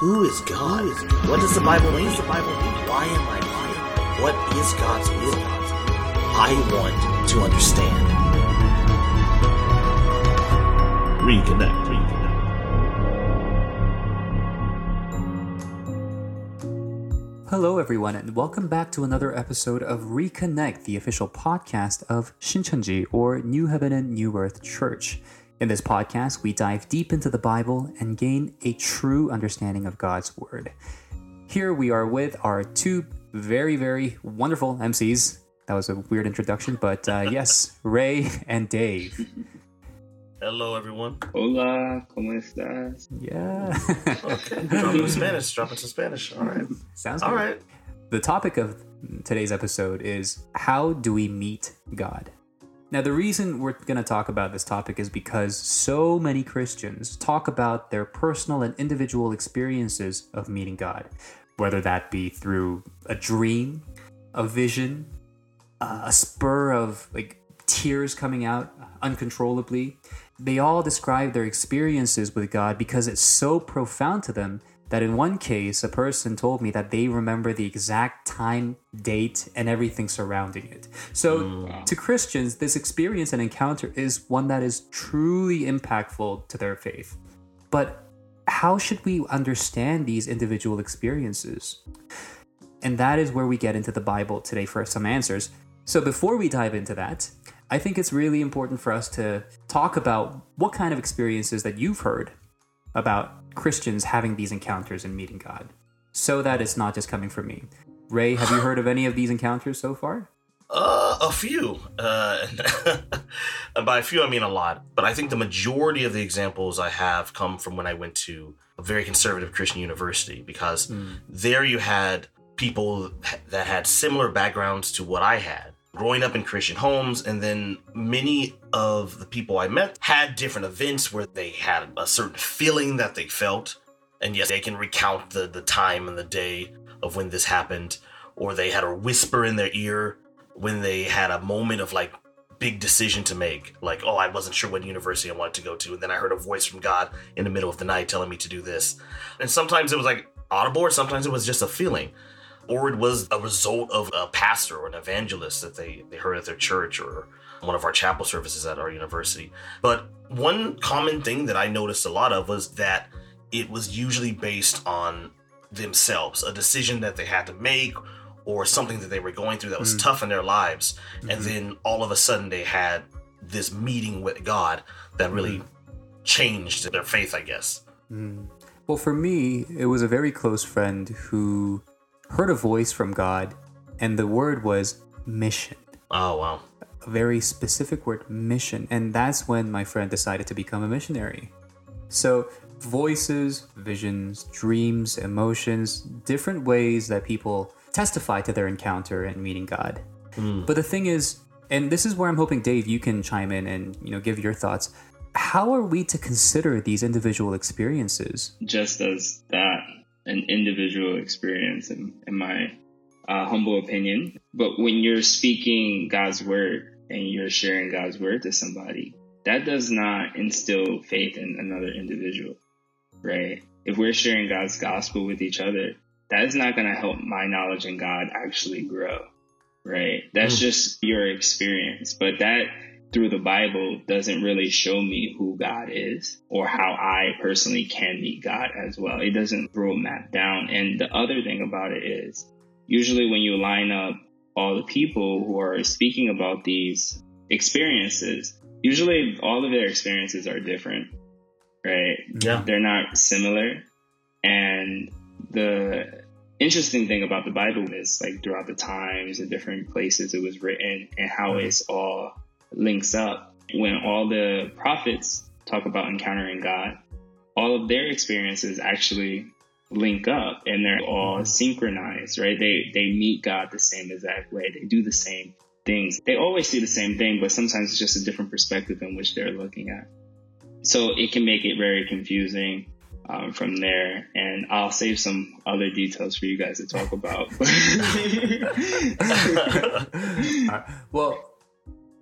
Who is God? What does the Bible mean? Why am I lying? What is God's will? I want to understand. Reconnect. Reconnect. Hello, everyone, and welcome back to another episode of Reconnect, the official podcast of Shincheonji, or New Heaven and New Earth Church. In this podcast, we dive deep into the Bible and gain a true understanding of God's Word. Here we are with our two very, very wonderful MCs. That was a weird introduction, but uh, yes, Ray and Dave. Hello, everyone. Hola, ¿cómo estás? Yeah. Okay. Dropping Spanish. Dropping some Spanish. All right. Sounds All good. right. The topic of today's episode is how do we meet God? Now, the reason we're going to talk about this topic is because so many Christians talk about their personal and individual experiences of meeting God, whether that be through a dream, a vision, uh, a spur of like tears coming out uncontrollably. They all describe their experiences with God because it's so profound to them that in one case, a person told me that they remember the exact time, date, and everything surrounding it. So, mm. to Christians, this experience and encounter is one that is truly impactful to their faith. But how should we understand these individual experiences? And that is where we get into the Bible today for some answers. So, before we dive into that, I think it's really important for us to talk about what kind of experiences that you've heard about Christians having these encounters and meeting God, so that it's not just coming from me. Ray, have you heard of any of these encounters so far? Uh, a few. Uh, and by a few, I mean a lot. But I think the majority of the examples I have come from when I went to a very conservative Christian university because there you had people that had similar backgrounds to what I had. Growing up in Christian homes, and then many of the people I met had different events where they had a certain feeling that they felt. And yes, they can recount the, the time and the day of when this happened, or they had a whisper in their ear when they had a moment of like big decision to make. Like oh i wasn't sure what university i wanted to go to and then i heard a voice from god in the middle of the night telling me to do this. And sometimes it was like audible or sometimes it was just a feeling or it was a result of a pastor or an evangelist that they, they heard at their church or one of our chapel services at our university. But one common thing that i noticed a lot of was that it was usually based on themselves a decision that they had to make or something that they were going through that was mm. tough in their lives. And mm-hmm. then all of a sudden they had this meeting with god that mm-hmm. really changed their faith i guess. Mm. Well, for me, it was a very close friend who heard a voice from God, and the word was mission. oh wow A very specific word, mission. And that's when my friend decided to become a missionary. So, voices, visions, dreams, emotions, different ways that people testify to their encounter and meeting God. Hmm. But the thing is, and this is where I'm hoping Dave you can chime in and you know give your thoughts. How are we to consider these individual experiences? Just as that, an individual experience, in, in my uh, humble opinion. But when you're speaking God's word and you're sharing God's word to somebody, that does not instill faith in another individual, right? If we're sharing God's gospel with each other, that is not going to help my knowledge in God actually grow, right? That's just your experience. But that through the Bible doesn't really show me who God is or how I personally can meet God as well. It doesn't roadmap down. And the other thing about it is usually when you line up all the people who are speaking about these experiences, usually all of their experiences are different, right? yeah They're not similar. And the interesting thing about the Bible is like throughout the times, and different places it was written and how mm-hmm. it's all links up. When all the prophets talk about encountering God, all of their experiences actually link up and they're all synchronized, right? They they meet God the same exact way. They do the same things. They always see the same thing, but sometimes it's just a different perspective in which they're looking at. So it can make it very confusing um, from there. And I'll save some other details for you guys to talk about. Well,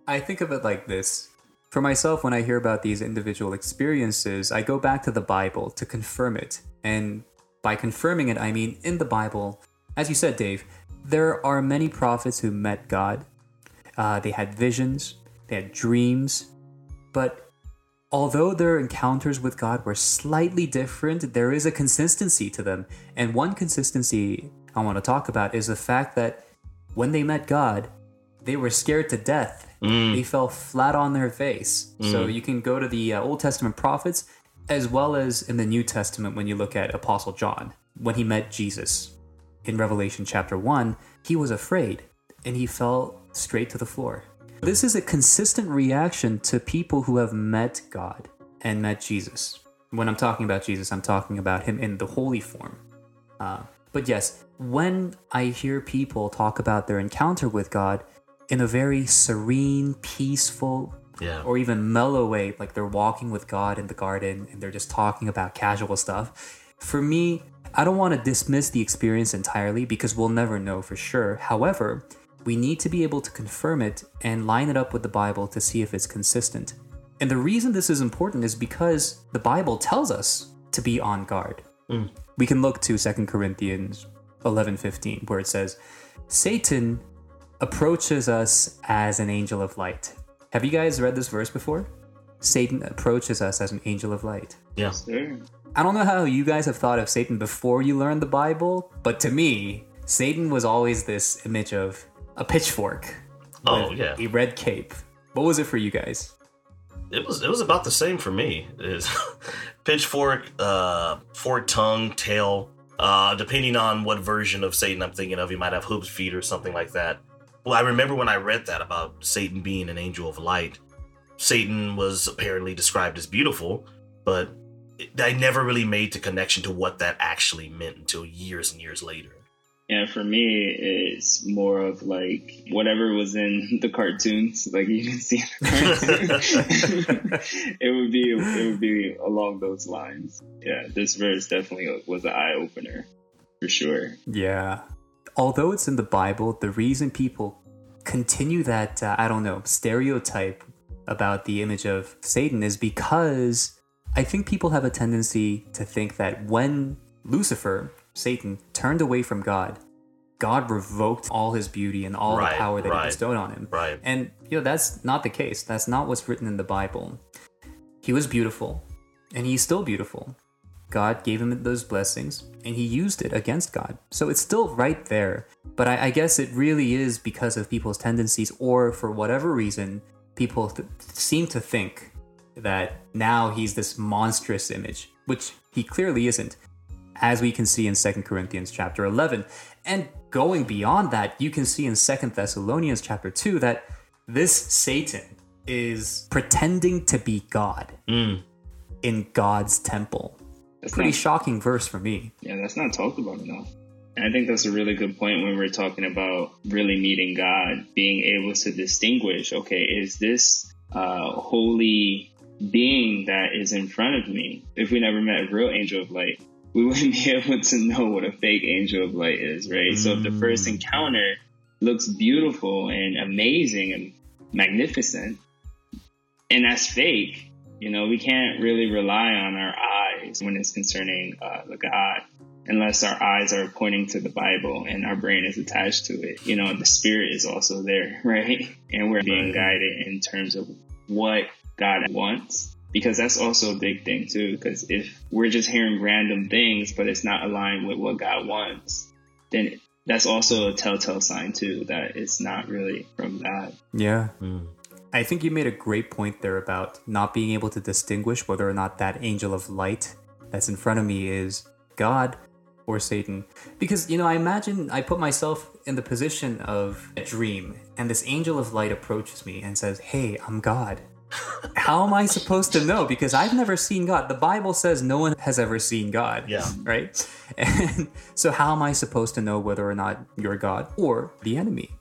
I think of it like this. For myself, when I hear about these individual experiences, I go back to the Bible to confirm it. And by confirming it, I mean in the Bible, as you said, Dave, there are many prophets who met God. Uh, they had visions, they had dreams, but although their encounters with God were slightly different, there is a consistency to them. And one consistency I want to talk about is the fact that when they met God, they were scared to death. They fell flat on their face. So you can go to the uh, Old Testament prophets as well as in the New Testament when you look at Apostle John. When he met Jesus in Revelation chapter 1, he was afraid and he fell straight to the floor. This is a consistent reaction to people who have met God and met Jesus. When I'm talking about Jesus, I'm talking about him in the holy form. Uh, but yes, when I hear people talk about their encounter with God in a very serene, peaceful, Yeah. or even mellow way, like they're walking with God in the garden and they're just talking about casual stuff, for me, I don't want to dismiss the experience entirely because we'll never know for sure. However, we need to be able to confirm it and line it up with the Bible to see if it's consistent. And the reason this is important is because the Bible tells us to be on guard. Mm. We can look to 2 Corinthians 11:15 where it says, "Satan approaches us as an angel of light." Have you guys read this verse before? Satan approaches us as an angel of light. Yeah. I don't know how you guys have thought of Satan before you learned the Bible, but to me, Satan was always this image of a pitchfork Oh with yeah. a red cape. What was it for you guys? It was it was about the same for me. Is pitchfork, uh, fork tongue, tail. Uh, depending on what version of Satan I'm thinking of, he might have hooves, feet, or something like that. Well, I remember when I read that about Satan being an angel of light. Satan was apparently described as beautiful, but I never really made the connection to what that actually meant until years and years later. Yeah, for me, it's more of like whatever was in the cartoons, like you can see. In the cartoon. it would be it would be along those lines. Yeah, this verse definitely was an eye opener, for sure. Yeah. Although it's in the Bible, the reason people continue that, uh, I don't know, stereotype about the image of Satan is because I think people have a tendency to think that when Lucifer, Satan, turned away from God, God revoked all his beauty and all Right, the power that right. he bestowed on him. Right. And you know that's not the case. That's not what's written in the Bible. He was beautiful, and he's still beautiful. God gave him those blessings, and he used it against God. So it's still right there. But I, I guess it really is because of people's tendencies, or for whatever reason, people th- seem to think that now he's this monstrous image, which he clearly isn't as we can see in 2 Corinthians chapter 11. And going beyond that, you can see in 2 Thessalonians chapter 2 that this Satan is pretending to be God Mm. in God's temple. That's Pretty not, shocking verse for me. yeah, that's not talked about enough. And I think that's a really good point when we're talking about really meeting God, being able to distinguish. Okay, is this uh, holy being that is in front of me? If we never met a real angel of light, we wouldn't be able to know what a fake angel of light is, right? So if the first encounter looks beautiful and amazing and magnificent, and that's fake, you know, we can't really rely on our eyes when it's concerning uh, the God, unless our eyes are pointing to the Bible and our brain is attached to it. You know, the spirit is also there, right? And we're being guided in terms of what God wants. Because that's also a big thing too. Because if we're just hearing random things, but it's not aligned with what God wants, then that's also a telltale sign too that it's not really from God. Yeah. Mm. I think you made a great point there about not being able to distinguish whether or not that angel of light that's in front of me is God or Satan. Because, you know, I imagine I put myself in the position of a dream, and this angel of light approaches me and says, Hey, I'm God. How am I supposed to know? Because I've never seen God. The Bible says no one has ever seen God. Yeah. Right? And so, how am I supposed to know whether or not you're God or the enemy?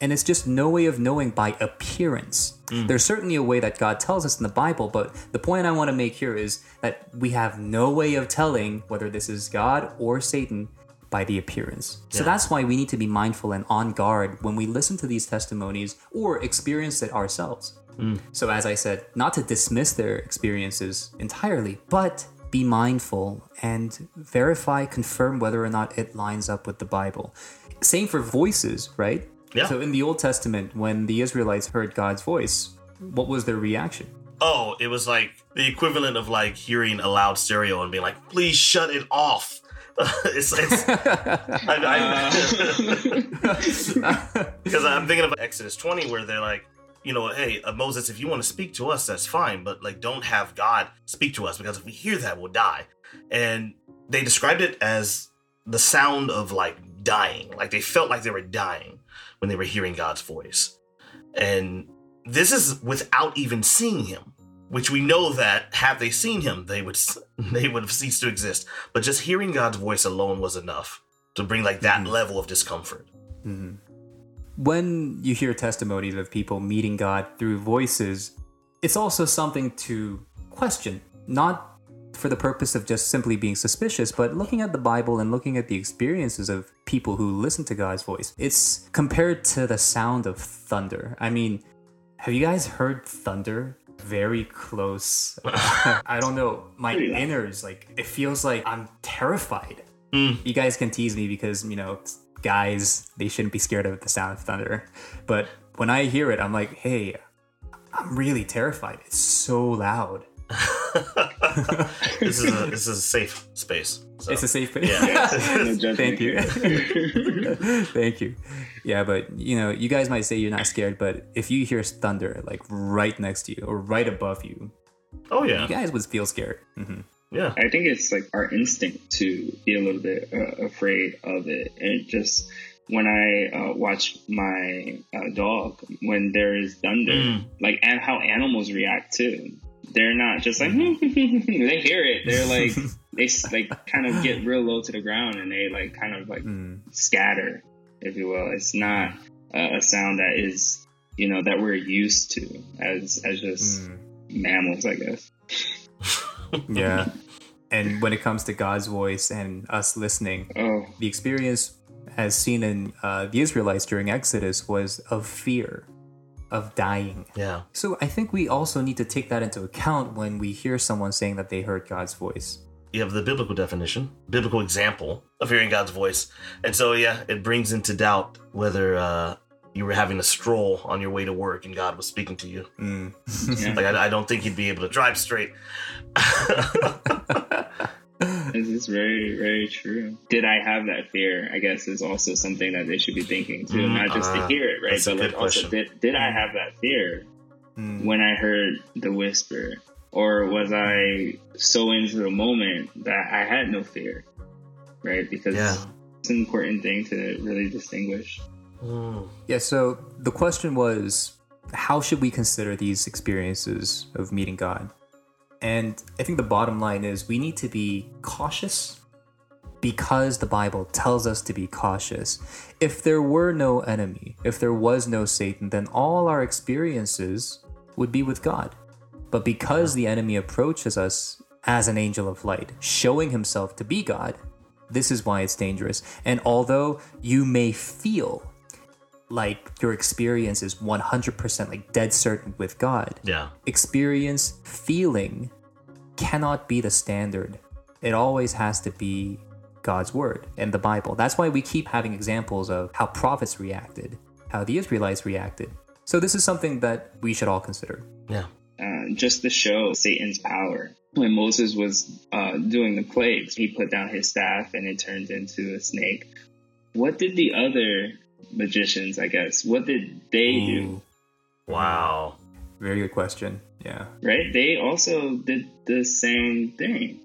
And it's just no way of knowing by appearance. Mm. There's certainly a way that God tells us in the Bible, but the point I want to make here is that we have no way of telling whether this is God or Satan by the appearance. So that's why we need to be mindful and on guard when we listen to these testimonies or experience it ourselves. Mm. So, as I said, not to dismiss their experiences entirely, but be mindful and verify, confirm whether or not it lines up with the Bible. Same for voices, right? Yeah. So in the Old Testament, when the Israelites heard God's voice, what was their reaction? Oh, it was like the equivalent of like hearing a loud stereo and being like, "Please shut it off." it's, it's I, I, because I'm thinking of Exodus 20 where they're like, you know, hey, uh, Moses, if you want to speak to us, that's fine, but like, don't have God speak to us because if we hear that, we'll die. And they described it as the sound of like dying, like they felt like they were dying when they were hearing God's voice. And this is without even seeing him which we know that had they seen him they would they would have ceased to exist but just hearing god's voice alone was enough to bring like that Mhm. level of discomfort Mhm. When you hear testimonies of people meeting God through voices, it's also something to question, not for the purpose of just simply being suspicious, but looking at the Bible and looking at the experiences of people who listen to God's voice. It's compared to the sound of thunder. I mean, have you guys heard thunder? Very close. I don't know. My loud. inners, like, it feels like I'm terrified Mm. you guys can tease me because you know guys they shouldn't be scared of the sound of thunder but when i hear it i'm like hey i'm really terrified it's so loud this is a this is a safe space so. it's a safe place Yeah. No thank you thank you yeah but you know you guys might say you're not scared but if you hear thunder like right next to you or right above you oh yeah, you guys would feel scared Mm-hmm. yeah I think it's like our instinct to be a little bit uh, afraid of it. And it just when I uh, watch my uh, dog, when there is thunder, Mm. like and how animals react too. They're not just like they hear it. They're like they like kind of get real low to the ground and they like kind of like mm. scatter, if you will. It's not a, a sound that is you know that we're used to as as just Mm. mammals, I guess. yeah and when it comes to god's voice and us listening Oh, the experience as seen in uh, the Israelites during Exodus was of fear, of dying. yeah So I think we also need to take that into account when we hear someone saying that they heard God's voice. you have the biblical definition biblical example of hearing god's voice and so yeah it brings into doubt whether uh you were having a stroll on your way to work and god was speaking to you Mm. Yeah. like i, I don't think you'd be able to drive straight This is very, very true. Did I have that fear? I guess is also something that they should be thinking too, Mm, not just uh, to hear it, right? But like also, did did I have that fear Mm. when I heard the whisper, or was I so into the moment that I had no fear, right? Because Yeah. it's an important thing to really distinguish. Mm. Yeah, so the question was how should we consider these experiences of meeting God? And I think the bottom line is we need to be cautious because the Bible tells us to be cautious. If there were no enemy, if there was no Satan, then all our experiences would be with God. But because the enemy approaches us as an angel of light, showing himself to be God, this is why it's dangerous. And although you may feel like your experience is 100% like dead certain with God, yeah experience, feeling cannot be the standard. It always has to be God's word and the Bible. That's why we keep having examples of how prophets reacted, how the Israelites reacted. So this is something that we should all consider. yeah uh, just to show Satan's power. When Moses was uh, doing the plagues, he put down his staff and it turned into a snake. What did the other magicians, I guess, what did they do? Wow Very good question. Yeah. Right? They also did the same thing.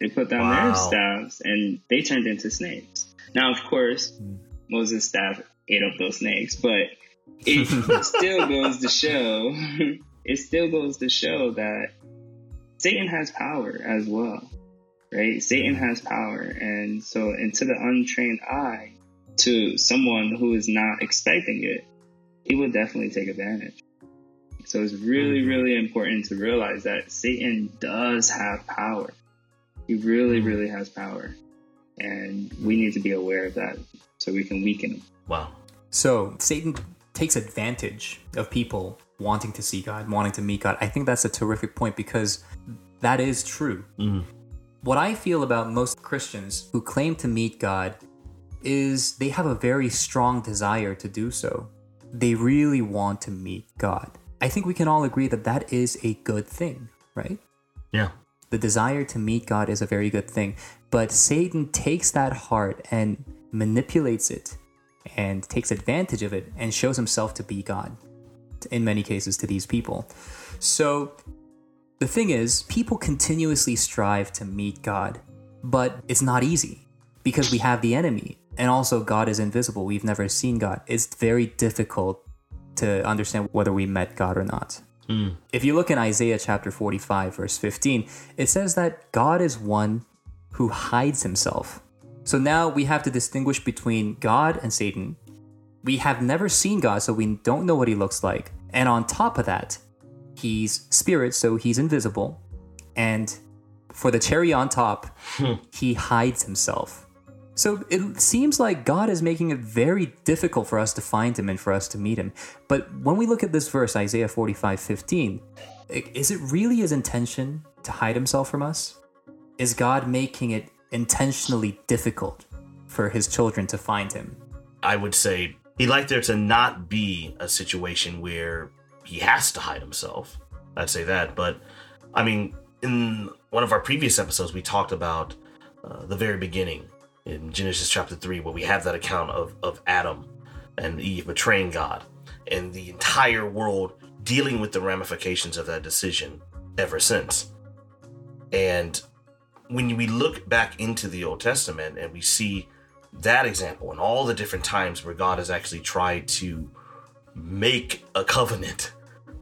They put down Wow. their staffs and they turned into snakes. Now, of course, Mm. Moses' staff ate up those snakes, but it still goes to show it still goes to show that Satan has power as well. Right? Satan has power. And so and to the untrained eye, to someone who is not expecting it, he would definitely take advantage. So it's really, Mhm. really important to realize that Satan does have power. He really, Mhm. really has power. And we need to be aware of that so we can weaken him. wow So Satan takes advantage of people wanting to see God, wanting to meet God. I think that's a terrific point because that is true. Mm. What I feel about most Christians who claim to meet God is they have a very strong desire to do so. They really want to meet God. I think we can all agree that that is a good thing, right? Yeah. The desire to meet God is a very good thing, but Satan takes that heart and manipulates it and takes advantage of it and shows himself to be God in many cases to these people. So the thing is, people continuously strive to meet God, but it's not easy because we have the enemy and also God is invisible. We've never seen God. It's very difficult to understand whether we met God or not. Hmm. If you look in Isaiah chapter 45, verse 15, it says that God is one who hides himself. So now we have to distinguish between God and Satan. We have never seen God, so we don't know what he looks like. And on top of that, he's spirit, so he's invisible. And for the cherry on top, hmm. he hides himself. So it seems like God is making it very difficult for us to find him and for us to meet him. But when we look at this verse, Isaiah 45 15, is it really his intention to hide himself from us? Is God making it intentionally difficult for his children to find him? I would say he'd like there to not be a situation where he has to hide himself. I'd say that. But I mean, in one of our previous episodes, we talked about uh, the very beginning in Genesis chapter 3, where we have that account of, of Adam and Eve betraying God and the entire world dealing with the ramifications of that decision ever since. And when we look back into the Old Testament and we see that example and all the different times where God has actually tried to make a covenant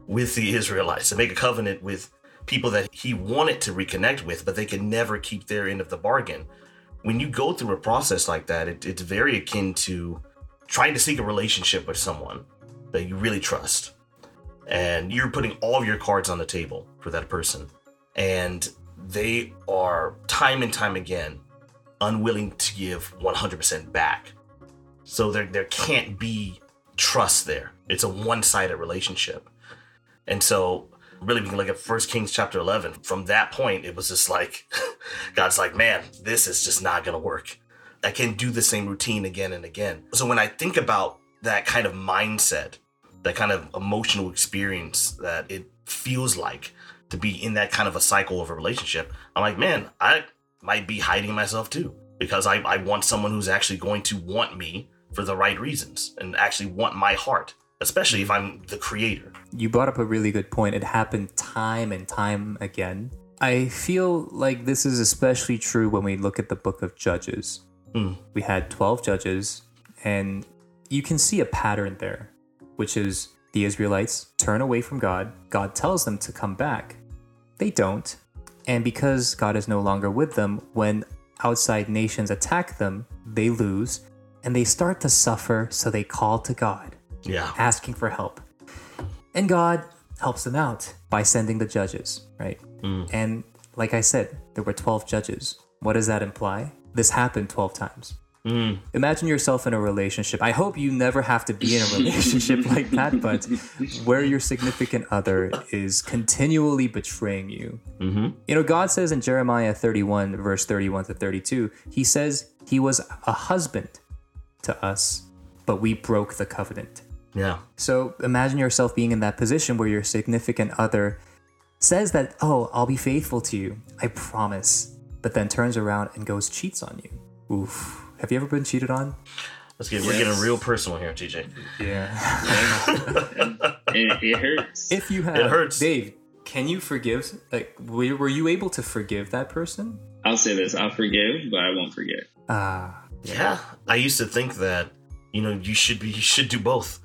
with the Israelites, to make a covenant with people that he wanted to reconnect with, but they could never keep their end of the bargain. When you go through a process like that, it, it's very akin to trying to seek a relationship with someone that you really trust. And you're putting all of your cards on the table for that person. And they are time and time again unwilling to give 100% back. So there there can't be trust there. It's a one-sided relationship. And so really we at First Kings chapter 11. From that point it was just like God's like, "Man, this is just not going to work. I can't do the same routine again and again." So when I think about that kind of mindset, that kind of emotional experience that it feels like to be in that kind of a cycle of a relationship, I'm like, man, I might be hiding myself too because I, I want someone who's actually going to want me for the right reasons and actually want my heart, especially if I'm the creator. You brought up a really good point. It happened time and time again. I feel like this is especially true when we look at the book of Judges. Hmm. We had 12 judges, and you can see a pattern there, which is the Israelites turn away from God. God tells them to come back. They don't. And because God is no longer with them, when outside nations attack them, they lose and they start to suffer, so they call to God Yeah. asking for help. And God helps them out by sending the judges, right? And like I said, there were 12 judges. What does that imply? This happened 12 times. Imagine yourself in a relationship. I hope you never have to be in a relationship like that, but where your significant other is continually betraying you. Mm-hmm. You know, God says in Jeremiah 31, verse 31 to 32, He says He was a husband to us, but we broke the covenant. Yeah. So imagine yourself being in that position where your significant other says that, oh, I'll be faithful to you, I promise, but then turns around and goes cheats on you. Oof. Have you ever been cheated on? Let's get we're getting real personal here, TJ. Yeah. it, it hurts. if you have, It hurts. Dave, can you forgive? Like, were, were you able to forgive that person? I'll say this: I'll forgive, but I won't forget. Ah, Yeah. I used to think that, you know, you should be you should do both.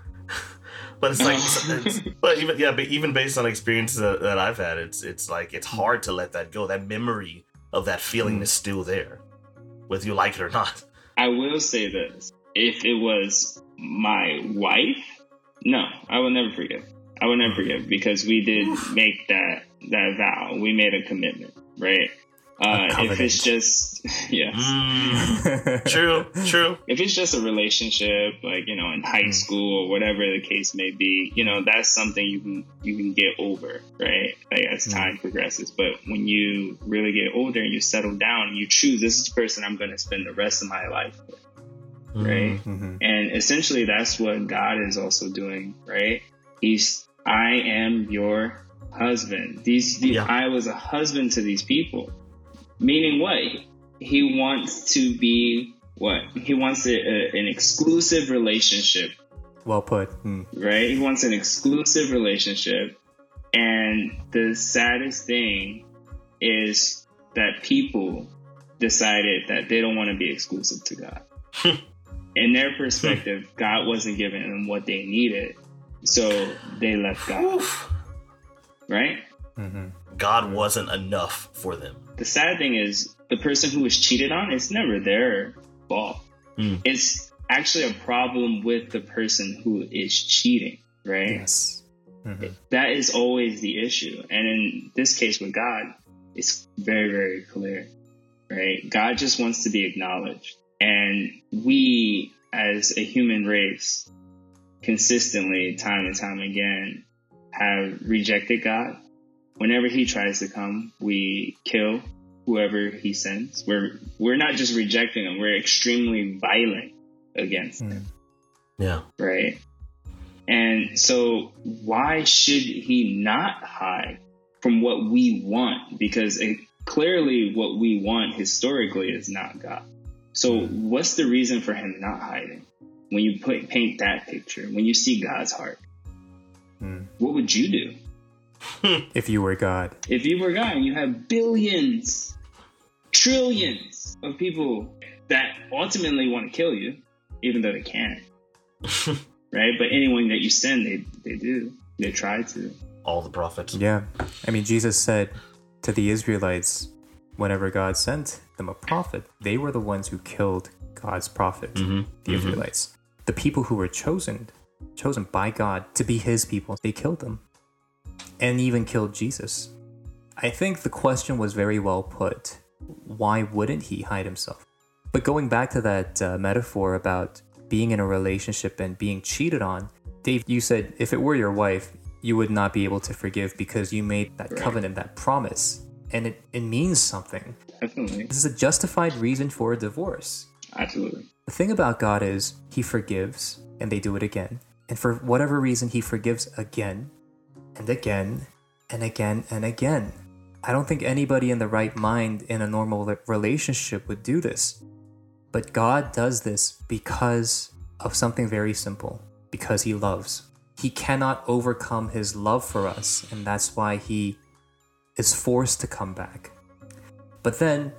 But it's like it's, but even yeah, but even based on experiences that, that I've had, it's it's like it's mm-hmm. hard to let that go. That memory of that feeling mm-hmm. is still there. Whether you like it or not. I will say this: if it was my wife, no, I will never forgive. I will never mm-hmm. forgive because we did make that that vow. We made a commitment, right? Uh, if it's just yes, Mm, true, true. if it's just a relationship, like you know, in high Mm. school or whatever the case may be, you know, that's something you can you can get over, right? Like as Mm. time progresses. But when you really get older and you settle down, and you choose this is the person I'm going to spend the rest of my life with, right? Mhm. And essentially, that's what God is also doing, right? He's, I am your husband. These, the, Yeah. I was a husband to these people. Meaning what? He wants to be what? He wants a, a, an exclusive relationship, Well put. Mm. right? He wants an exclusive relationship. And the saddest thing is that people decided that they don't want to be exclusive to God. In their perspective, God wasn't giving them what they needed. So they left God, right? hmm God wasn't enough for them. The sad thing is the person who was cheated on, it's never their fault. Hmm. It's actually a problem with the person who is cheating, right? Yes. hmm That is always the issue. And in this case with God, it's very, very clear, right? God just wants to be acknowledged. And we, as a human race, consistently, time and time again, have rejected God. Whenever he tries to come, we kill whoever he sends. We're, we're not just rejecting him, we're extremely violent against him Mm. Yeah. right? And so, why should he not hide from what we want? Because it, clearly, what we want historically is not God. So, what's the reason for him not hiding? When you put, paint that picture, when you see God's heart, Mm. what would you do? If you were God. If you were God and you have billions, trillions of people that ultimately want to kill you, even though they can't, right? But anyone that you send, they, they do. They try to. All the prophets. Yeah. I mean, Jesus said to the Israelites, whenever God sent them a prophet, they were the ones who killed God's prophet, Mhm. the Mhm. Israelites. The people who were chosen, chosen by God to be his people, they killed them and even killed Jesus. I think the question was very well put. Why wouldn't he hide himself? But going back to that uh, metaphor about being in a relationship and being cheated on, Dave, you said if it were your wife, you would not be able to forgive because you made that Right. covenant, that promise, and it, it means something. Definitely. This is a justified reason for a divorce. Absolutely. The thing about God is he forgives and they do it again. And for whatever reason, he forgives again and again and again and again. I don't think anybody in the right mind in a normal relationship would do this. But God does this because of something very simple because he loves. He cannot overcome his love for us, and that's why he is forced to come back. But then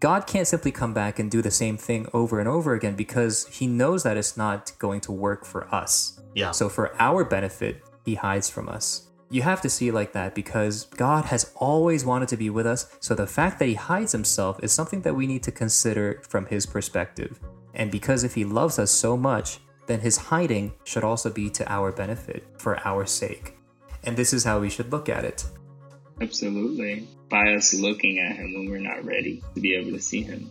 God can't simply come back and do the same thing over and over again because he knows that it's not going to work for us. Yeah. So, for our benefit, he hides from us. You have to see it like that because God has always wanted to be with us. So, the fact that he hides himself is something that we need to consider from his perspective. And because if he loves us so much, then his hiding should also be to our benefit, for our sake. And this is how we should look at it. Absolutely. By us looking at him when we're not ready to be able to see him.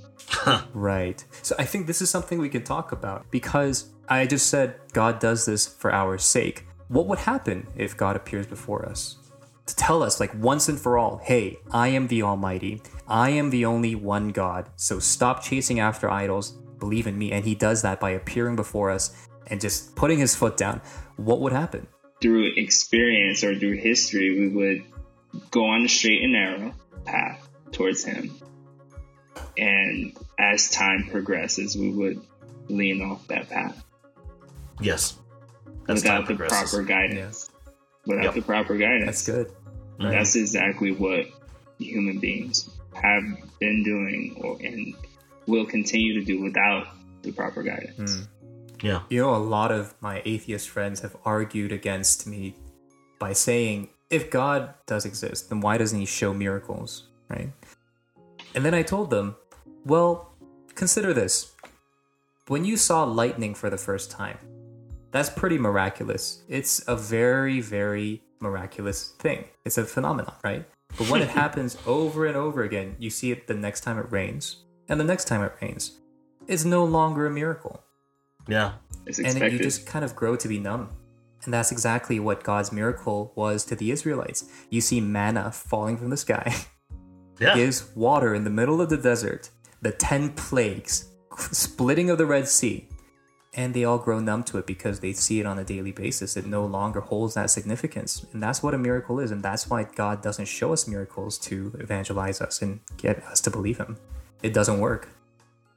Right. So I think this is something we can talk about because I just said God does this for our sake. What would happen if God appears before us? To tell us, like once and for all, hey, I am the Almighty. I am the only one God. So stop chasing after idols. Believe in me. And He does that by appearing before us and just putting His foot down. What would happen? Through experience or through history, we would go on the straight and narrow path towards him. And as time progresses, we would lean off that path yes. As without the progresses. proper guidance. Without Yep. the proper guidance. That's good. Right. That's exactly what human beings have been doing or, and will continue to do without the proper guidance. Hmm. Yeah. You know, a lot of my atheist friends have argued against me by saying, if God does exist, then why doesn't he show miracles, right? And then I told them, well, consider this. When you saw lightning for the first time, that's pretty miraculous. It's a very, very miraculous thing. It's a phenomenon, right? But when it happens over and over again, you see it the next time it rains, and the next time it rains. It's no longer a miracle. Yeah. It's And expected. then you just kind of grow to be numb. And that's exactly what God's miracle was to the Israelites. You see manna falling from the sky, Yeah. gives water in the middle of the desert, the 10 plagues, splitting of the Red Sea. And they all grow numb to it because they see it on a daily basis. It no longer holds that significance. And that's what a miracle is. And that's why God doesn't show us miracles to evangelize us and get us to believe Him. It doesn't work.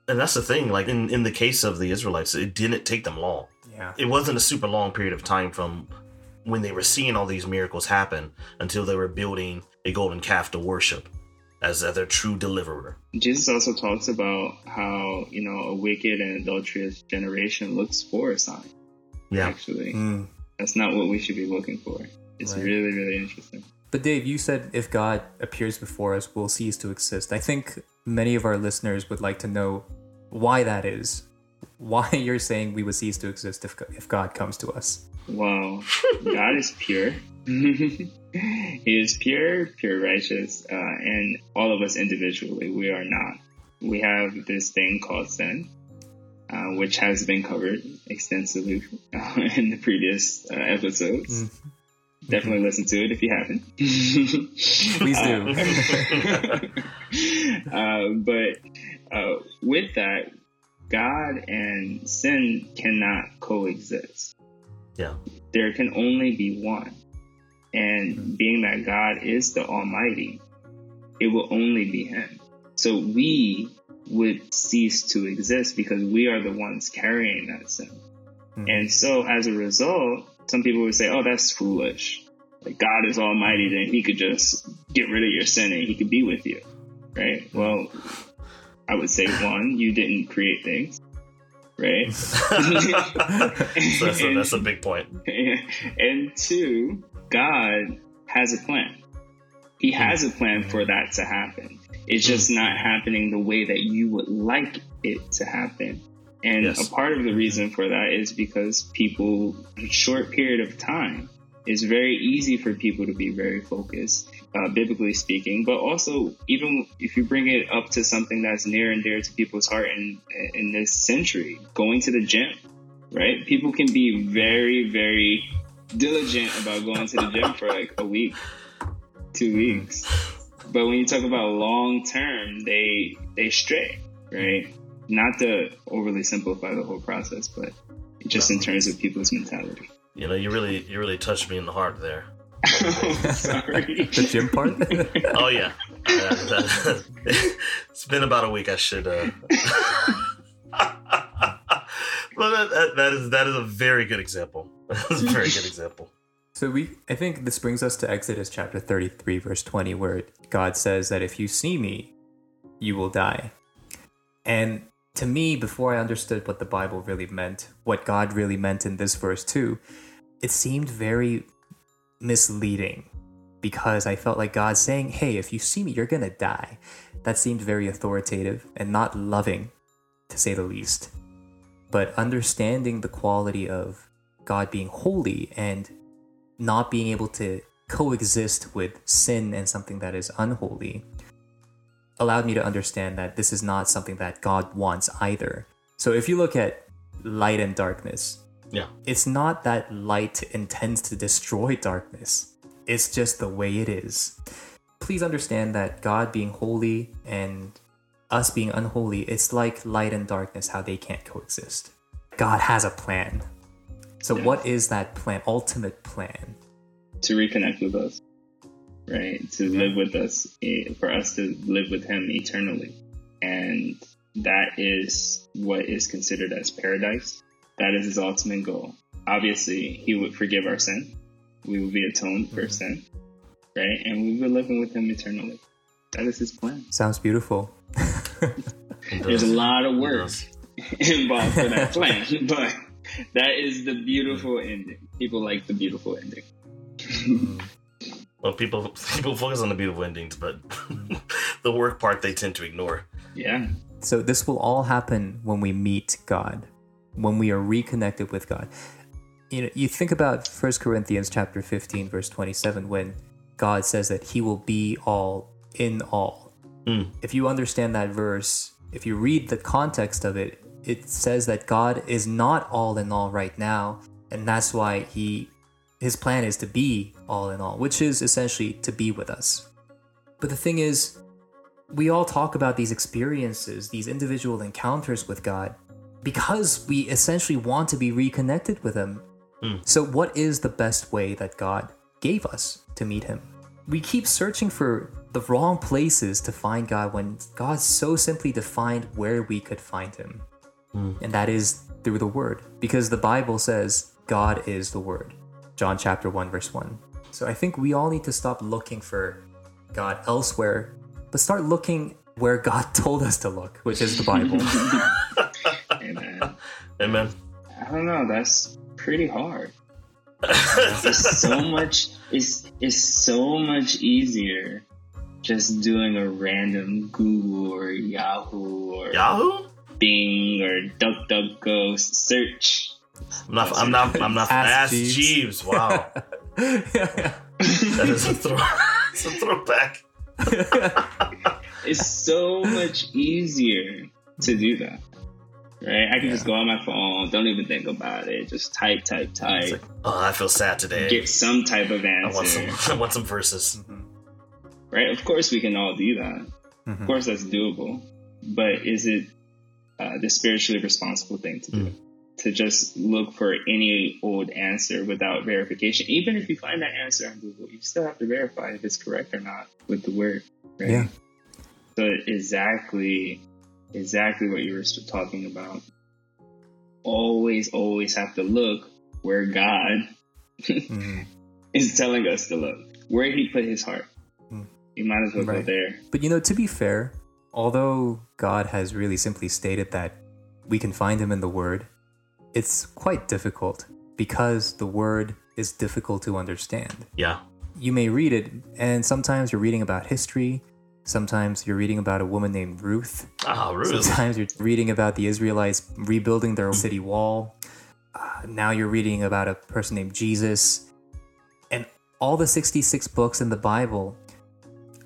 And that's the thing. Like in, in the case of the Israelites, it didn't take them long. Yeah. It wasn't a super long period of time from when they were seeing all these miracles happen until they were building a golden calf to worship as their true deliverer. Jesus also talks about how, you know, a wicked and adulterous generation looks for a sign, Yeah. actually. Mm. That's not what we should be looking for. It's Right. really, really interesting. But Dave, you said if God appears before us, we'll cease to exist. I think many of our listeners would like to know why that is. Why you're saying we would cease to exist if, if God comes to us. Wow. God is pure. he is pure, pure righteous, uh, and all of us individually, we are not. We have this thing called sin, uh, which has been covered extensively uh, in the previous uh, episodes. Definitely listen to it if you haven't. Please do. uh, but uh, with that, God and sin cannot coexist. Yeah. There can only be one. And being that God is the Almighty, it will only be Him. So we would cease to exist because we are the ones carrying that sin. Hmm. And so as a result, some people would say, oh, that's foolish. Like God is almighty, then he could just get rid of your sin and he could be with you. Right? Hmm. Well, I would say one, you didn't create things. Right? so that's, a, that's a big point. and two, God has a plan. He has a plan for that to happen. It's just not happening the way that you would like it to happen. And Yes. a part of the reason for that is because people, a short period of time, it's very easy for people to be very focused, uh, biblically speaking. But also, even if you bring it up to something that's near and dear to people's heart in in this century, going to the gym, right? People can be very, very diligent about going to the gym for like a week, two weeks. But when you talk about long term, they they stray, right? Not to overly simplify the whole process, but just in terms of people's mentality. You know, you really you really touched me in the heart there. Sorry. The gym part? Oh yeah. Uh, that- it's been about a week. I should. Uh... well, that, that, that is that is a very good example. That's a very good example. So we I think this brings us to Exodus chapter 33 verse 20 where God says that if you see me you will die. And to me before I understood what the Bible really meant, what God really meant in this verse too, it seemed very misleading because I felt like God saying, "Hey, if you see me you're going to die." That seemed very authoritative and not loving to say the least. But understanding the quality of God being holy and not being able to coexist with sin and something that is unholy allowed me to understand that this is not something that God wants either. So if you look at light and darkness, Yeah. it's not that light intends to destroy darkness. It's just the way it is. Please understand that God being holy and us being unholy, it's like light and darkness, how they can't coexist. God has a plan. So, what is that plan, ultimate plan? to reconnect with us, right? To live with us, eh, for us to live with Him eternally. And that is what is considered as paradise. That is His ultimate goal. Obviously, He would forgive our sin. We will be atoned for sin, right? And we will be living with Him eternally. That is His plan. Sounds beautiful. There's a lot of It work involved for that plan, but that is the beautiful ending. People like the beautiful ending. Mm. Well, people people focus on the beautiful endings, but the work part they tend to ignore. Yeah. So this will all happen when we meet God, when we are reconnected with God. You know, you think about 1 Corinthians chapter 15 verse 27 when God says that He will be all in all. Mm. If you understand that verse, if you read the context of it, it says that God is not all in all right now, and that's why He His plan is to be all in all, which is essentially to be with us. But the thing is, we all talk about these experiences, these individual encounters with God, because we essentially want to be reconnected with Him. So, what is the best way that God gave us to meet Him? We keep searching for the wrong places to find God when God so simply defined where we could find Him. Hmm. And that is through the Word, because the Bible says God is the Word. John chapter 1, verse 1. So, I think we all need to stop looking for God elsewhere, but start looking where God told us to look, which is the Bible. Amen. Amen. I don't know. That's pretty hard. It's so much. It's it's so much easier just doing a random Google or Yahoo or Yahoo? Bing or DuckDuckGo search. I'm not. I'm not. I'm not. Ask Ask Jeeves. Jeeves. Wow, that is a throw. it's a throwback. It's so much easier to do that. Right? I can just go on my phone, don't even think about it. Just type, type, type. Like, oh, I feel sad today. get some type of I want answer. some. I want some verses. Mm-hmm. right? Of course, we can all do that. Of mm-hmm. course, that's doable. But is it uh, the spiritually responsible thing to do? Mm. To just look for any old answer without verification. Even if you find that answer on Google, you still have to verify if it's correct or not with the word. Right? Yeah. So exactly, exactly what you were talking about. Always, always have to look where God Mhm. is telling us to look. Where He put His heart. Mm. You might as well go there. But you know, to be fair, although God has really simply stated that we can find Him in the Word, it's quite difficult because the Word is difficult to understand. Yeah. You may read it, and sometimes you're reading about history, sometimes you're reading about a woman named Ruth, Ah, Ruth. sometimes you're reading about the Israelites rebuilding their city wall. Uh, now you're reading about a person named Jesus. And all the 66 books in the Bible,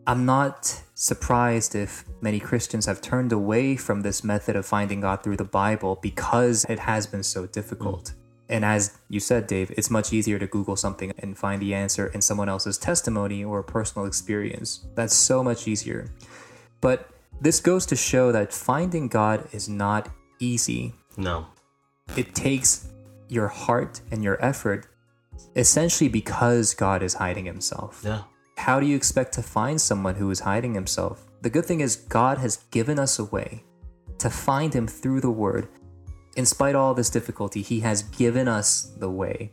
I'm not surprised if many Christians have turned away from this method of finding God through the Bible because it has been so difficult. And as you said, Dave, it's much easier to Google something and find the answer in someone else's testimony or personal experience. That's so much easier. But this goes to show that finding God is not easy. No. It takes your heart and your effort, essentially because God is hiding himself. Yeah. How do you expect to find someone who is hiding himself? The good thing is, God has given us a way to find him through the word. In spite of all this difficulty, he has given us the way.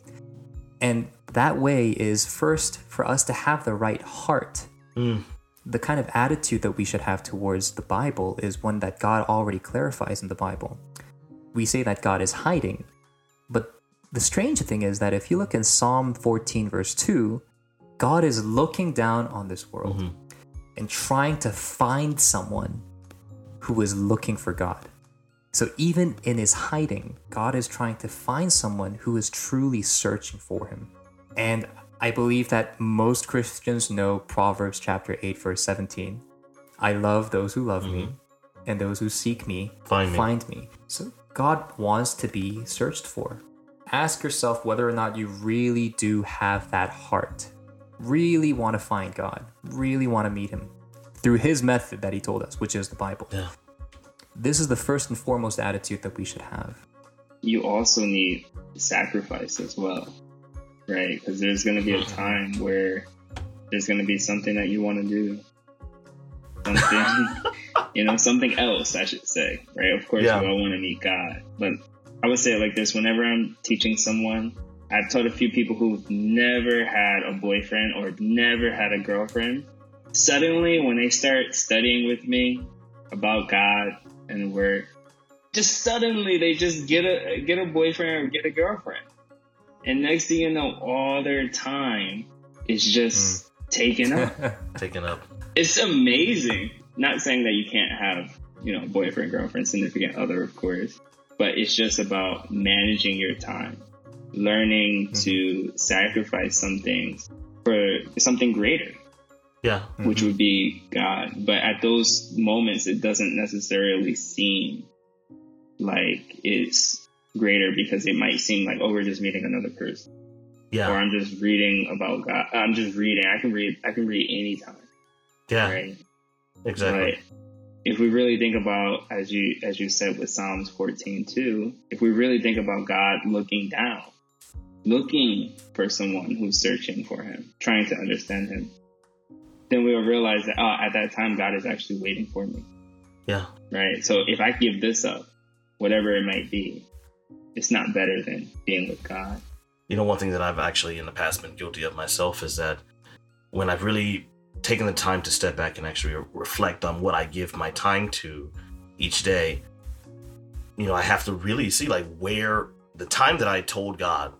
And that way is first for us to have the right heart. Mm. The kind of attitude that we should have towards the Bible is one that God already clarifies in the Bible. We say that God is hiding, but the strange thing is that if you look in Psalm 14, verse 2, God is looking down on this world and trying to find someone who is looking for God. So even in his hiding, God is trying to find someone who is truly searching for him. And I believe that most Christians know Proverbs chapter 8 verse 17. I love those who love me, mm-hmm. and those who seek me Find me. find me. So God wants to be searched for. Ask yourself whether or not you really do have that heart. Really want to find God. Really want to meet him through his method that he told us, which is the Bible. Yeah. This is the first and foremost attitude that we should have. you also need sacrifice as well, right? Because there's going to be a mm-hmm. time where there's going to be something that you want to do, something, you know, something else, I should say, right? Of course, Yeah. we all want to meet God, but I would say it like this: whenever I'm teaching someone, I've taught a few people who've never had a boyfriend or never had a girlfriend. Suddenly, when they start studying with me about God and Word, just suddenly they just get a get a boyfriend or get a girlfriend, and next thing you know, all their time is just hmm. taken up. Taken up. It's amazing. Not saying that you can't have you know boyfriend, girlfriend, significant other, of course, but it's just about managing your time, learning hmm. to sacrifice some things for something greater, Yeah. which would be God. But at those moments, it doesn't necessarily seem like it's greater because it might seem like, oh, we're just meeting another person, Yeah. or I'm just reading about God. I'm just reading. I can read. I can read anytime, Yeah. right? Exactly. If we really think about, as you as you said with Psalms 14 too, if we really think about God looking down, looking for someone who's searching for Him, trying to understand Him, then we'll realize that oh, at that time God is actually waiting for me, Yeah. right? So if I give this up, whatever it might be, it's not better than being with God. You know, one thing that I've actually in the past been guilty of myself is that when I've really taken the time to step back and actually re- reflect on what I give my time to each day, you know, I have to really see like where the time that I told God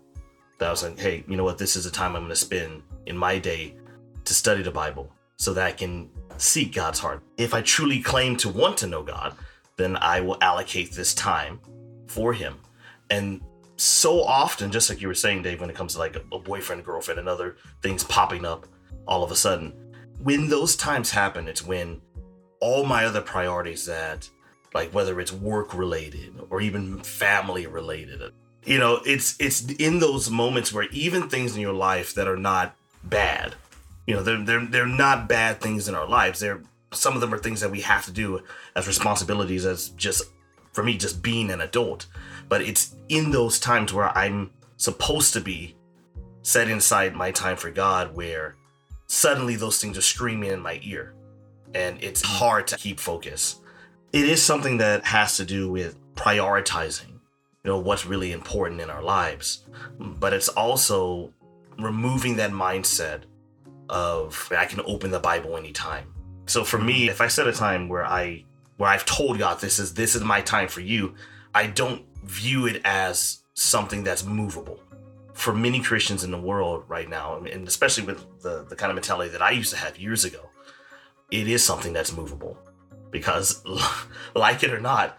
that I was like, hey, you know what, this is the time I'm going to spend in my day to study the Bible so that I can seek God's heart. If I truly claim to want to know God, then I will allocate this time for Him. And so often, just like you were saying, Dave, when it comes to like a, boyfriend, girlfriend, and other things popping up all of a sudden, when those times happen, it's when all my other priorities that, like whether it's work related or even family related, you know, it's it's in those moments where even things in your life that are not bad, you know, they're they're they're not bad things in our lives. They're some of them are things that we have to do as responsibilities as just for me just being an adult but it's in those times where I'm supposed to be set inside my time for God where suddenly those things are screaming in my ear and it's mm. hard to keep focus. It is something that has to do with prioritizing, you know, what's really important in our lives, but it's also removing that mindset of I can open the Bible anytime. So for me, if I set a time where I where I've told God this is this is my time for you, I don't view it as something that's movable. For many Christians in the world right now, and especially with the, the kind of mentality that I used to have years ago, it is something that's movable. Because, like it or not,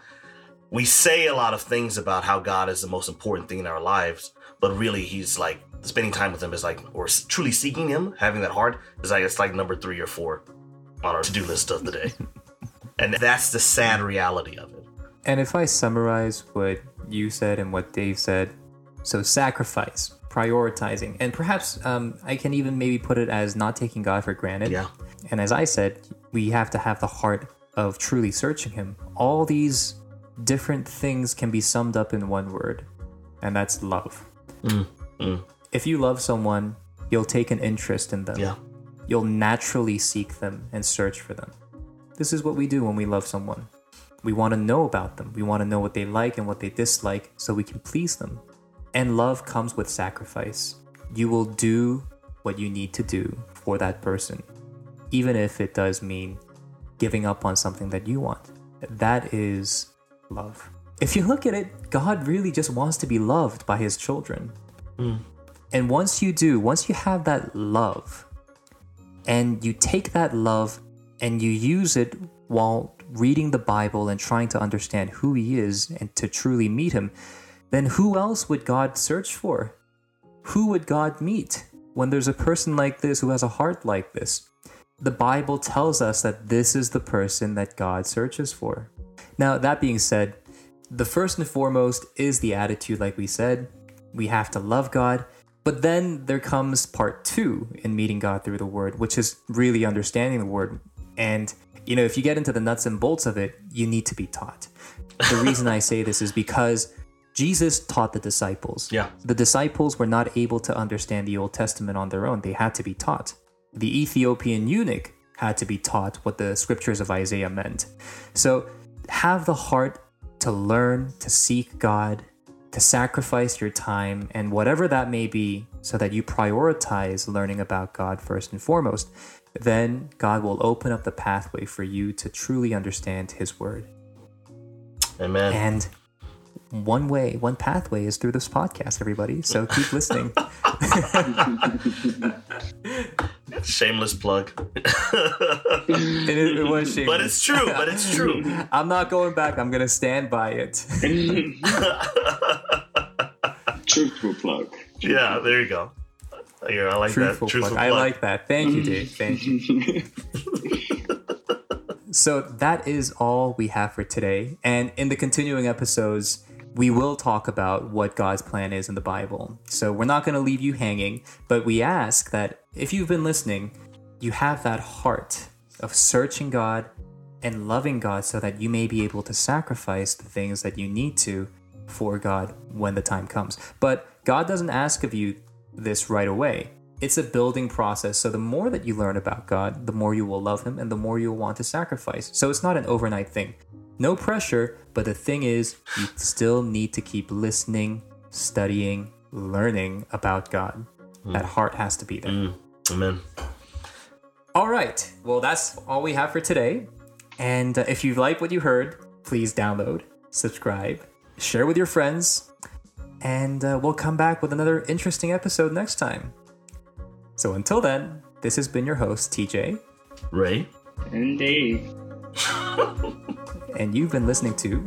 we say a lot of things about how God is the most important thing in our lives, but really, He's like spending time with Him is like, or truly seeking Him, having that heart is like it's like number three or four on our to do list of the day. and that's the sad reality of it. And if I summarize what you said and what Dave said, so sacrifice, prioritizing, and perhaps um, I can even maybe put it as not taking God for granted. Yeah. And as I said, we have to have the heart of truly searching Him. All these different things can be summed up in one word, and that's love. Mm, mm. If you love someone, you'll take an interest in them. Yeah. You'll naturally seek them and search for them. This is what we do when we love someone. We want to know about them. We want to know what they like and what they dislike so we can please them. And love comes with sacrifice. You will do what you need to do for that person, even if it does mean giving up on something that you want. That is love. If you look at it, God really just wants to be loved by his children. Hmm. And once you do, once you have that love, and you take that love and you use it while reading the Bible and trying to understand who He is and to truly meet Him, then who else would God search for? Who would God meet when there's a person like this who has a heart like this? The Bible tells us that this is the person that God searches for. Now, that being said, the first and foremost is the attitude, like we said. We have to love God. But then there comes part two in meeting God through the Word, which is really understanding the Word. And, you know, if you get into the nuts and bolts of it, you need to be taught. The reason I say this is because Jesus taught the disciples. Yeah. The disciples were not able to understand the Old Testament on their own, they had to be taught. The Ethiopian eunuch had to be taught what the scriptures of Isaiah meant. So have the heart to learn, to seek God, to sacrifice your time and whatever that may be so that you prioritize learning about God first and foremost. Then God will open up the pathway for you to truly understand His Word. Amen. And one way, one pathway is through this podcast, everybody. So keep listening. Shameless plug. it, it was shameless. but it's true. But it's true. I'm not going back. I'm gonna stand by it. Truthful plug. yeah, there you go. Yeah, I like Truthful, that. Truthful plug. I like that. Thank you, Dave. Thank you. So that is all we have for today. And in the continuing episodes, we will talk about what God's plan is in the Bible. So we're not going to leave you hanging, but we ask that if you've been listening, you have that heart of searching God and loving God so that you may be able to sacrifice the things that you need to for God when the time comes. But God doesn't ask of you this right away. It's a building process. So the more that you learn about God, the more you will love Him and the more you'll want to sacrifice. So it's not an overnight thing. No pressure, but the thing is, you still need to keep listening, studying, learning about God. That heart has to be there. Mm, amen. All right. Well, that's all we have for today. And uh, if you like what you heard, please download, subscribe, share with your friends, and uh, we'll come back with another interesting episode next time. So until then, this has been your host, TJ, Ray, and Dave. and you've been listening to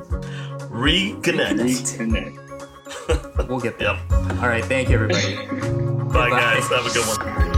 reconnect. Reconnect. We'll Get There. Yep. All right. Thank you, everybody. Bye, Bye. guys. Have a good one.